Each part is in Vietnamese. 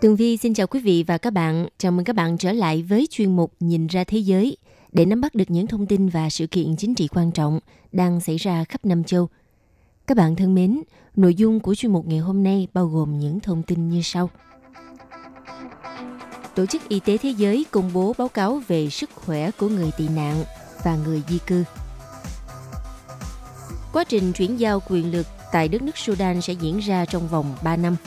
Tường Vi xin chào quý vị và các bạn. Chào mừng các bạn trở lại với chuyên mục Nhìn ra thế giới để nắm bắt được những thông tin và sự kiện chính trị quan trọng đang xảy ra khắp năm châu. Các bạn thân mến, nội dung của chuyên mục ngày hôm nay bao gồm những thông tin như sau. Tổ chức Y tế Thế giới công bố báo cáo về sức khỏe của người tị nạn và người di cư. Quá trình chuyển giao quyền lực tại đất nước Sudan sẽ diễn ra trong vòng 3 năm –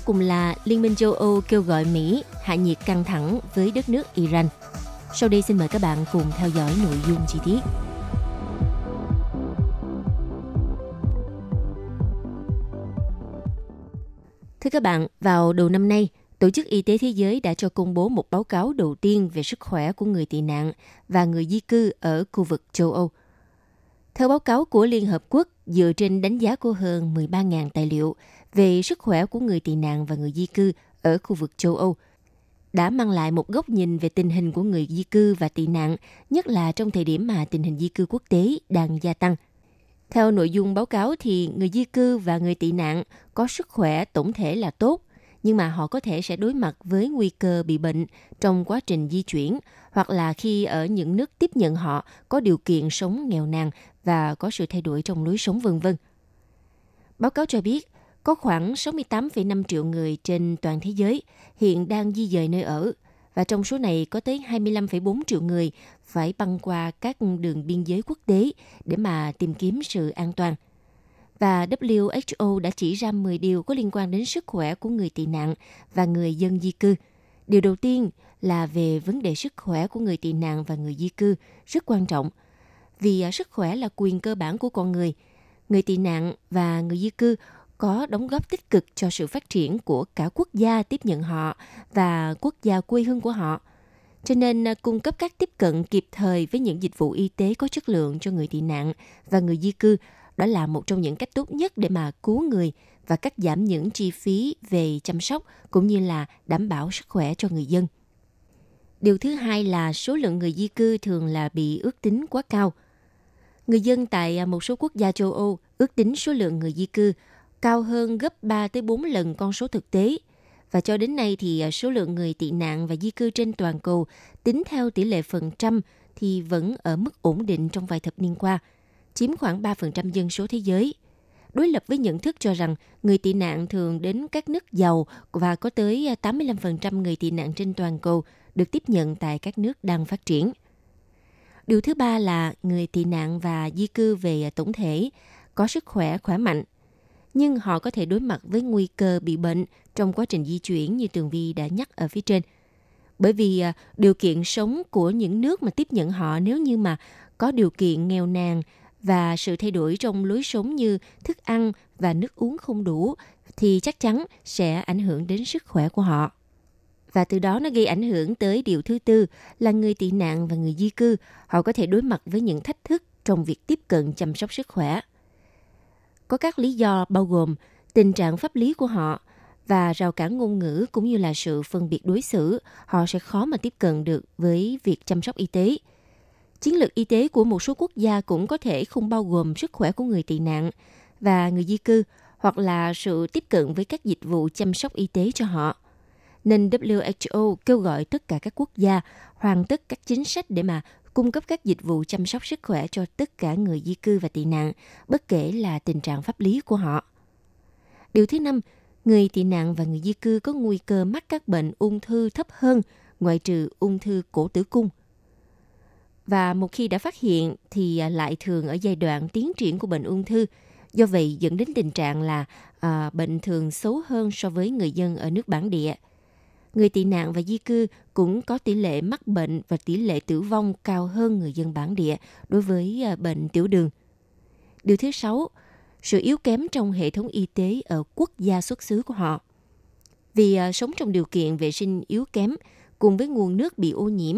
Cuối cùng là Liên minh châu Âu kêu gọi Mỹ hạ nhiệt căng thẳng với đất nước Iran. Sau đây xin mời các bạn cùng theo dõi nội dung chi tiết. Thưa các bạn, vào đầu năm nay, Tổ chức Y tế Thế giới đã cho công bố một báo cáo đầu tiên về sức khỏe của người tị nạn và người di cư ở khu vực châu Âu. Theo báo cáo của Liên Hợp Quốc, dựa trên đánh giá của hơn 13.000 tài liệu về sức khỏe của người tị nạn và người di cư ở khu vực châu Âu đã mang lại một góc nhìn về tình hình của người di cư và tị nạn, nhất là trong thời điểm mà tình hình di cư quốc tế đang gia tăng. Theo nội dung báo cáo thì người di cư và người tị nạn có sức khỏe tổng thể là tốt, nhưng mà họ có thể sẽ đối mặt với nguy cơ bị bệnh trong quá trình di chuyển hoặc là khi ở những nước tiếp nhận họ có điều kiện sống nghèo nàn và có sự thay đổi trong lối sống vân vân. Báo cáo cho biết, có khoảng 68,5 triệu người trên toàn thế giới hiện đang di dời nơi ở và trong số này có tới 25,4 triệu người phải băng qua các đường biên giới quốc tế để mà tìm kiếm sự an toàn. Và WHO đã chỉ ra 10 điều có liên quan đến sức khỏe của người tị nạn và người dân di cư. Điều đầu tiên là về vấn đề sức khỏe của người tị nạn và người di cư rất quan trọng vì à, sức khỏe là quyền cơ bản của con người. Người tị nạn và người di cư có đóng góp tích cực cho sự phát triển của cả quốc gia tiếp nhận họ và quốc gia quê hương của họ. Cho nên à, cung cấp các tiếp cận kịp thời với những dịch vụ y tế có chất lượng cho người tị nạn và người di cư đó là một trong những cách tốt nhất để mà cứu người và cắt giảm những chi phí về chăm sóc cũng như là đảm bảo sức khỏe cho người dân. Điều thứ hai là số lượng người di cư thường là bị ước tính quá cao. Người dân tại à, một số quốc gia châu Âu ước tính số lượng người di cư cao hơn gấp 3 tới 4 lần con số thực tế. Và cho đến nay thì à, số lượng người tị nạn và di cư trên toàn cầu tính theo tỷ lệ phần trăm thì vẫn ở mức ổn định trong vài thập niên qua, chiếm khoảng 3% dân số thế giới. Đối lập với nhận thức cho rằng người tị nạn thường đến các nước giàu và có tới à, 85% người tị nạn trên toàn cầu được tiếp nhận tại các nước đang phát triển. Điều thứ ba là người tị nạn và di cư về à, tổng thể có sức khỏe khỏe mạnh – nhưng họ có thể đối mặt với nguy cơ bị bệnh trong quá trình di chuyển như Tường Vi đã nhắc ở phía trên. Bởi vì à, điều kiện sống của những nước mà tiếp nhận họ nếu như mà có điều kiện nghèo nàn và sự thay đổi trong lối sống như thức ăn và nước uống không đủ thì chắc chắn sẽ ảnh hưởng đến sức khỏe của họ. Và từ đó nó gây ảnh hưởng tới điều thứ tư là người tị nạn và người di cư. Họ có thể đối mặt với những thách thức trong việc tiếp cận chăm sóc sức khỏe có các lý do bao gồm tình trạng pháp lý của họ và rào cản ngôn ngữ cũng như là sự phân biệt đối xử, họ sẽ khó mà tiếp cận được với việc chăm sóc y tế. Chiến lược y tế của một số quốc gia cũng có thể không bao gồm sức khỏe của người tị nạn và người di cư hoặc là sự tiếp cận với các dịch vụ chăm sóc y tế cho họ. Nên WHO kêu gọi tất cả các quốc gia hoàn tất các chính sách để mà cung cấp các dịch vụ chăm sóc sức khỏe cho tất cả người di cư và tị nạn, bất kể là tình trạng pháp lý của họ. Điều thứ năm, người tị nạn và người di cư có nguy cơ mắc các bệnh ung thư thấp hơn, ngoại trừ ung thư cổ tử cung. Và một khi đã phát hiện thì à, lại thường ở giai đoạn tiến triển của bệnh ung thư, do vậy dẫn đến tình trạng là à, bệnh thường xấu hơn so với người dân ở nước bản địa – người tị nạn và di cư cũng có tỷ lệ mắc bệnh và tỷ lệ tử vong cao hơn người dân bản địa đối với à, bệnh tiểu đường. Điều thứ sáu, sự yếu kém trong hệ thống y tế ở quốc gia xuất xứ của họ. Vì uh, sống trong điều kiện vệ sinh yếu kém cùng với nguồn nước bị ô nhiễm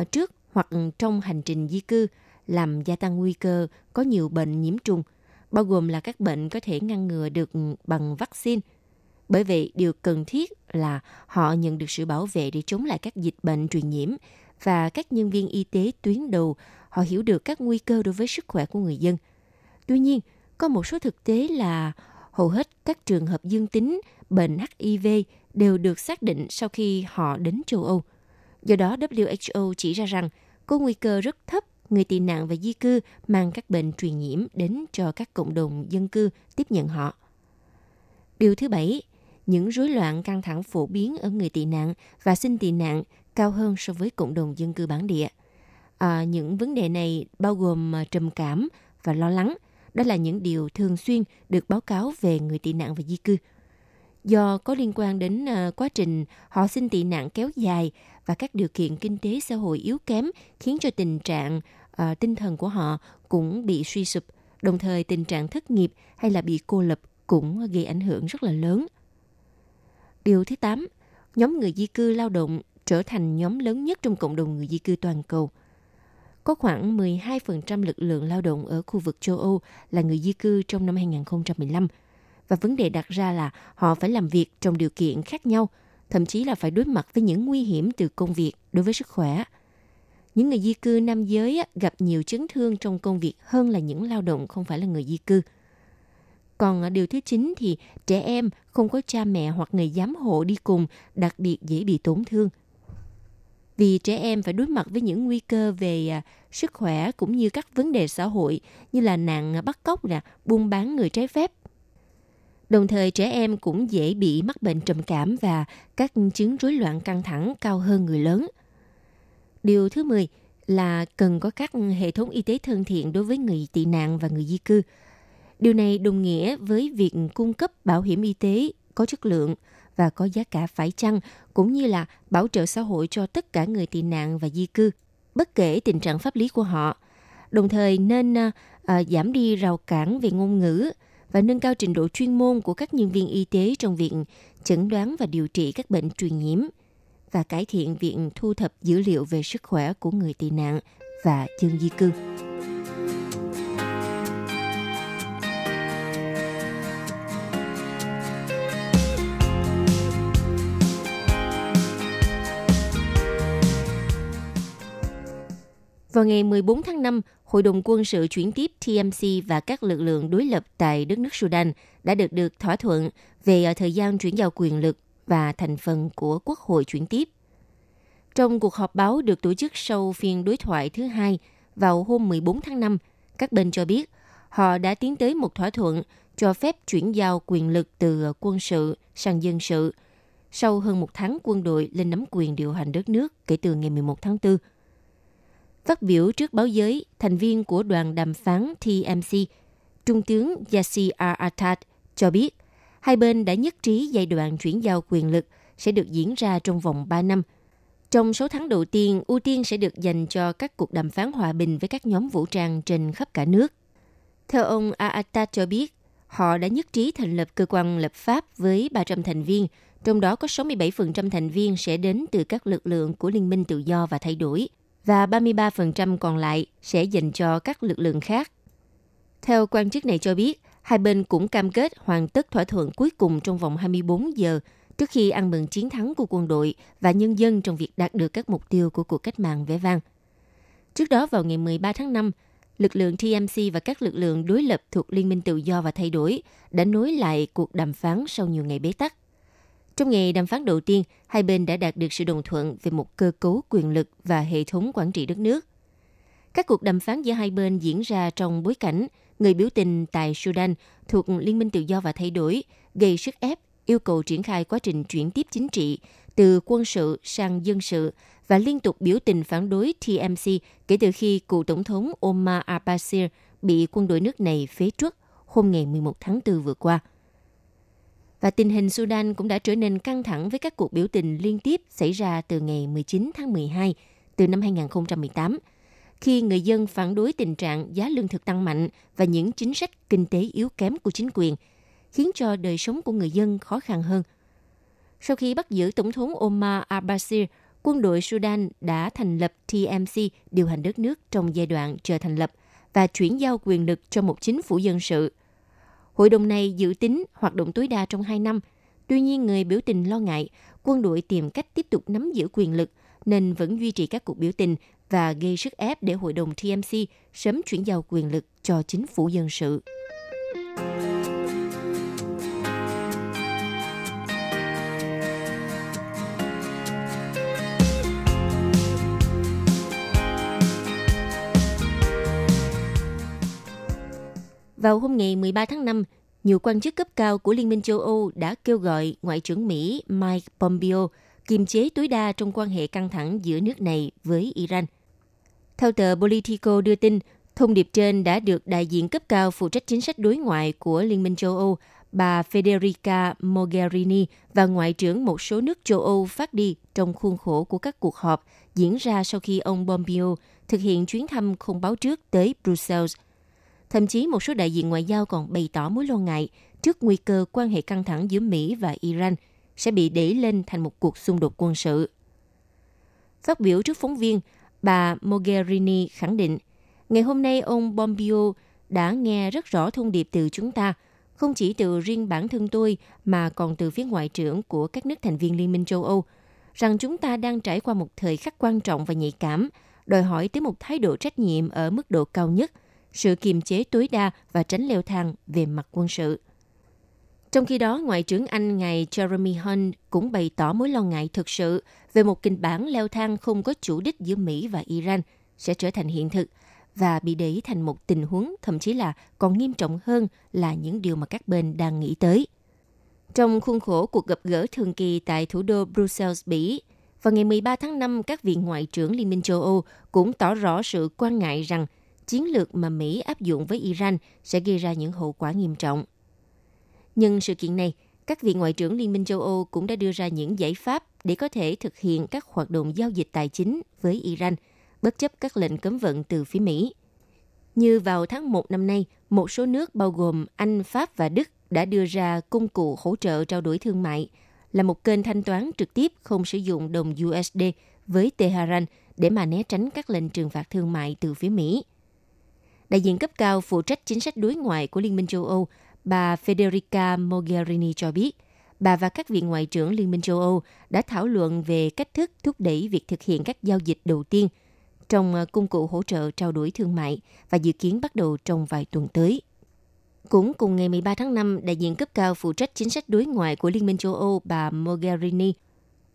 uh, trước hoặc trong hành trình di cư làm gia tăng nguy cơ có nhiều bệnh nhiễm trùng, bao gồm là các bệnh có thể ngăn ngừa được bằng vaccine. Bởi vậy, điều cần thiết là họ nhận được sự bảo vệ để chống lại các dịch bệnh truyền nhiễm và các nhân viên y tế tuyến đầu họ hiểu được các nguy cơ đối với sức khỏe của người dân. Tuy nhiên, có một số thực tế là hầu hết các trường hợp dương tính bệnh HIV đều được xác định sau khi họ đến châu Âu. Do đó, WHO chỉ ra rằng có nguy cơ rất thấp người tị nạn và di cư mang các bệnh truyền nhiễm đến cho các cộng đồng dân cư tiếp nhận họ. Điều thứ bảy, những rối loạn căng thẳng phổ biến ở người tị nạn và xin tị nạn cao hơn so với cộng đồng dân cư bản địa. À, những vấn đề này bao gồm à, trầm cảm và lo lắng. Đó là những điều thường xuyên được báo cáo về người tị nạn và di cư. Do có liên quan đến à, quá trình họ xin tị nạn kéo dài và các điều kiện kinh tế xã hội yếu kém khiến cho tình trạng à, tinh thần của họ cũng bị suy sụp, đồng thời tình trạng thất nghiệp hay là bị cô lập cũng gây ảnh hưởng rất là lớn. Điều thứ 8, nhóm người di cư lao động trở thành nhóm lớn nhất trong cộng đồng người di cư toàn cầu. Có khoảng 12% lực lượng lao động ở khu vực châu Âu là người di cư trong năm 2015. Và vấn đề đặt ra là họ phải làm việc trong điều kiện khác nhau, thậm chí là phải đối mặt với những nguy hiểm từ công việc đối với sức khỏe. Những người di cư nam giới gặp nhiều chấn thương trong công việc hơn là những lao động không phải là người di cư – còn à, điều thứ chín thì trẻ em không có cha mẹ hoặc người giám hộ đi cùng đặc biệt dễ bị tổn thương. Vì trẻ em phải đối mặt với những nguy cơ về à, sức khỏe cũng như các vấn đề xã hội như là nạn bắt cóc, nè, buôn bán người trái phép. Đồng thời trẻ em cũng dễ bị mắc bệnh trầm cảm và các chứng rối loạn căng thẳng cao hơn người lớn. Điều thứ 10 là cần có các hệ thống y tế thân thiện đối với người tị nạn và người di cư – Điều này đồng nghĩa với việc cung cấp bảo hiểm y tế có chất lượng và có giá cả phải chăng, cũng như là bảo trợ xã hội cho tất cả người tị nạn và di cư, bất kể tình trạng pháp lý của họ. Đồng thời nên à, à, giảm đi rào cản về ngôn ngữ và nâng cao trình độ chuyên môn của các nhân viên y tế trong việc chẩn đoán và điều trị các bệnh truyền nhiễm và cải thiện việc thu thập dữ liệu về sức khỏe của người tị nạn và dân di cư. Vào ngày 14 tháng 5, Hội đồng quân sự chuyển tiếp TMC và các lực lượng đối lập tại đất nước Sudan đã được được thỏa thuận về ờ, thời gian chuyển giao quyền lực và thành phần của Quốc hội chuyển tiếp. Trong cuộc họp báo được tổ chức sau phiên đối thoại thứ hai vào hôm 14 tháng 5, các bên cho biết họ đã tiến tới một thỏa thuận cho phép chuyển giao quyền lực từ ờ, quân sự sang dân sự sau hơn một tháng quân đội lên nắm quyền điều hành đất nước kể từ ngày 11 tháng 4 Phát biểu trước báo giới, thành viên của đoàn đàm phán TMC, Trung tướng Yasir Aratat cho biết hai bên đã nhất trí giai đoạn chuyển giao quyền lực sẽ được diễn ra trong vòng 3 năm. Trong số tháng đầu tiên, ưu tiên sẽ được dành cho các cuộc đàm phán hòa bình với các nhóm vũ trang trên khắp cả nước. Theo ông Aratat cho biết, họ đã nhất trí thành lập cơ quan lập pháp với 300 thành viên, trong đó có 67% thành viên sẽ đến từ các lực lượng của Liên minh Tự do và Thay đổi, và 33% còn lại sẽ dành cho các lực lượng khác. Theo quan chức này cho biết, hai bên cũng cam kết hoàn tất thỏa thuận cuối cùng trong vòng 24 giờ trước khi ăn mừng chiến thắng của quân đội và nhân dân trong việc đạt được các mục tiêu của cuộc cách mạng vẻ vang. Trước đó vào ngày 13 tháng 5, lực lượng TMC và các lực lượng đối lập thuộc Liên minh Tự do và Thay đổi đã nối lại cuộc đàm phán sau nhiều ngày bế tắc. Trong ngày đàm phán đầu tiên, hai bên đã đạt được sự đồng thuận về một cơ cấu quyền lực và hệ thống quản trị đất nước. Các cuộc đàm phán giữa hai bên diễn ra trong bối cảnh người biểu tình tại Sudan thuộc Liên minh Tự do và Thay đổi gây sức ép yêu cầu triển khai quá trình chuyển tiếp chính trị từ quân sự sang dân sự và liên tục biểu tình phản đối TMC kể từ khi cựu tổng thống Omar al-Bashir bị quân đội nước này phế truất hôm ngày 11 tháng 4 vừa qua – và tình hình Sudan cũng đã trở nên căng thẳng với các cuộc biểu tình liên tiếp xảy ra từ ngày 19 tháng 12 từ năm 2018. khi người dân phản đối tình trạng giá lương thực tăng mạnh và những chính sách kinh tế yếu kém của chính quyền, khiến cho đời sống của người dân khó khăn hơn. Sau khi bắt giữ Tổng thống Omar al-Bashir, quân đội Sudan đã thành lập TMC điều hành đất nước trong giai đoạn chờ thành lập và chuyển giao quyền lực cho một chính phủ dân sự. Hội đồng này dự tính hoạt động tối đa trong 2 năm. Tuy nhiên, người biểu tình lo ngại quân đội tìm cách tiếp tục nắm giữ quyền lực nên vẫn duy trì các cuộc biểu tình và gây sức ép để hội đồng TMC sớm chuyển giao quyền lực cho chính phủ dân sự. Vào hôm ngày 13 tháng 5, nhiều quan chức cấp cao của Liên minh châu Âu đã kêu gọi Ngoại trưởng Mỹ Mike Pompeo kiềm chế tối đa trong quan hệ căng thẳng giữa nước này với Iran. Theo tờ Politico đưa tin, thông điệp trên đã được đại diện cấp cao phụ trách chính sách đối ngoại của Liên minh châu Âu, bà Federica Mogherini và Ngoại trưởng một số nước châu Âu phát đi trong khuôn khổ của các cuộc họp diễn ra sau khi ông Pompeo thực hiện chuyến thăm không báo trước tới Brussels – Thậm chí một số đại diện ngoại giao còn bày tỏ mối lo ngại trước nguy cơ quan hệ căng thẳng giữa Mỹ và Iran sẽ bị đẩy lên thành một cuộc xung đột quân sự. Phát biểu trước phóng viên, bà Mogherini khẳng định, ngày hôm nay ông Pompeo đã nghe rất rõ thông điệp từ chúng ta, không chỉ từ riêng bản thân tôi mà còn từ phía ngoại trưởng của các nước thành viên Liên minh châu Âu, rằng chúng ta đang trải qua một thời khắc quan trọng và nhạy cảm, đòi hỏi tới một thái độ trách nhiệm ở mức độ cao nhất – sự kiềm chế tối đa và tránh leo thang về mặt quân sự. Trong khi đó, Ngoại trưởng Anh ngài Jeremy Hunt cũng bày tỏ mối lo ngại thực sự về một kịch bản leo thang không có chủ đích giữa Mỹ và Iran sẽ trở thành hiện thực và bị đẩy thành một tình huống thậm chí là còn nghiêm trọng hơn là những điều mà các bên đang nghĩ tới. Trong khuôn khổ cuộc gặp gỡ thường kỳ tại thủ đô Brussels, Bỉ, vào ngày 13 tháng 5, các vị ngoại trưởng Liên minh châu Âu cũng tỏ rõ sự quan ngại rằng chiến lược mà Mỹ áp dụng với Iran sẽ gây ra những hậu quả nghiêm trọng. Nhân sự kiện này, các vị ngoại trưởng Liên minh châu Âu cũng đã đưa ra những giải pháp để có thể thực hiện các hoạt động giao dịch tài chính với Iran, bất chấp các lệnh cấm vận từ phía Mỹ. Như vào tháng 1 năm nay, một số nước bao gồm Anh, Pháp và Đức đã đưa ra công cụ hỗ trợ trao đổi thương mại là một kênh thanh toán trực tiếp không sử dụng đồng USD với Tehran để mà né tránh các lệnh trừng phạt thương mại từ phía Mỹ. Đại diện cấp cao phụ trách chính sách đối ngoại của Liên minh châu Âu, bà Federica Mogherini cho biết, bà và các vị ngoại trưởng Liên minh châu Âu đã thảo luận về cách thức thúc đẩy việc thực hiện các giao dịch đầu tiên trong ờ, công cụ hỗ trợ trao đổi thương mại và dự kiến bắt đầu trong vài tuần tới. Cũng cùng ngày 13 tháng 5, đại diện cấp cao phụ trách chính sách đối ngoại của Liên minh châu Âu bà Mogherini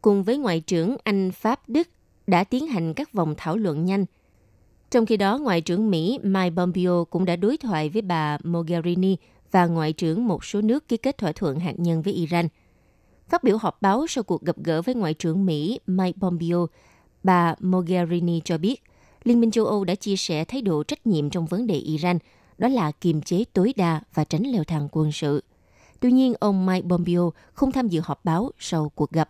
cùng với Ngoại trưởng Anh, Pháp, Đức đã tiến hành các vòng thảo luận nhanh – trong khi đó, Ngoại trưởng Mỹ Mike Pompeo cũng đã đối thoại với bà Mogherini và Ngoại trưởng một số nước ký kết thỏa thuận hạt nhân với Iran. Phát biểu họp báo sau cuộc gặp gỡ với Ngoại trưởng Mỹ Mike Pompeo, bà Mogherini cho biết Liên minh châu Âu đã chia sẻ thái độ trách nhiệm trong vấn đề Iran, đó là kiềm chế tối đa và tránh leo thang quân sự. Tuy nhiên, ông Mike Pompeo không tham dự họp báo sau cuộc gặp.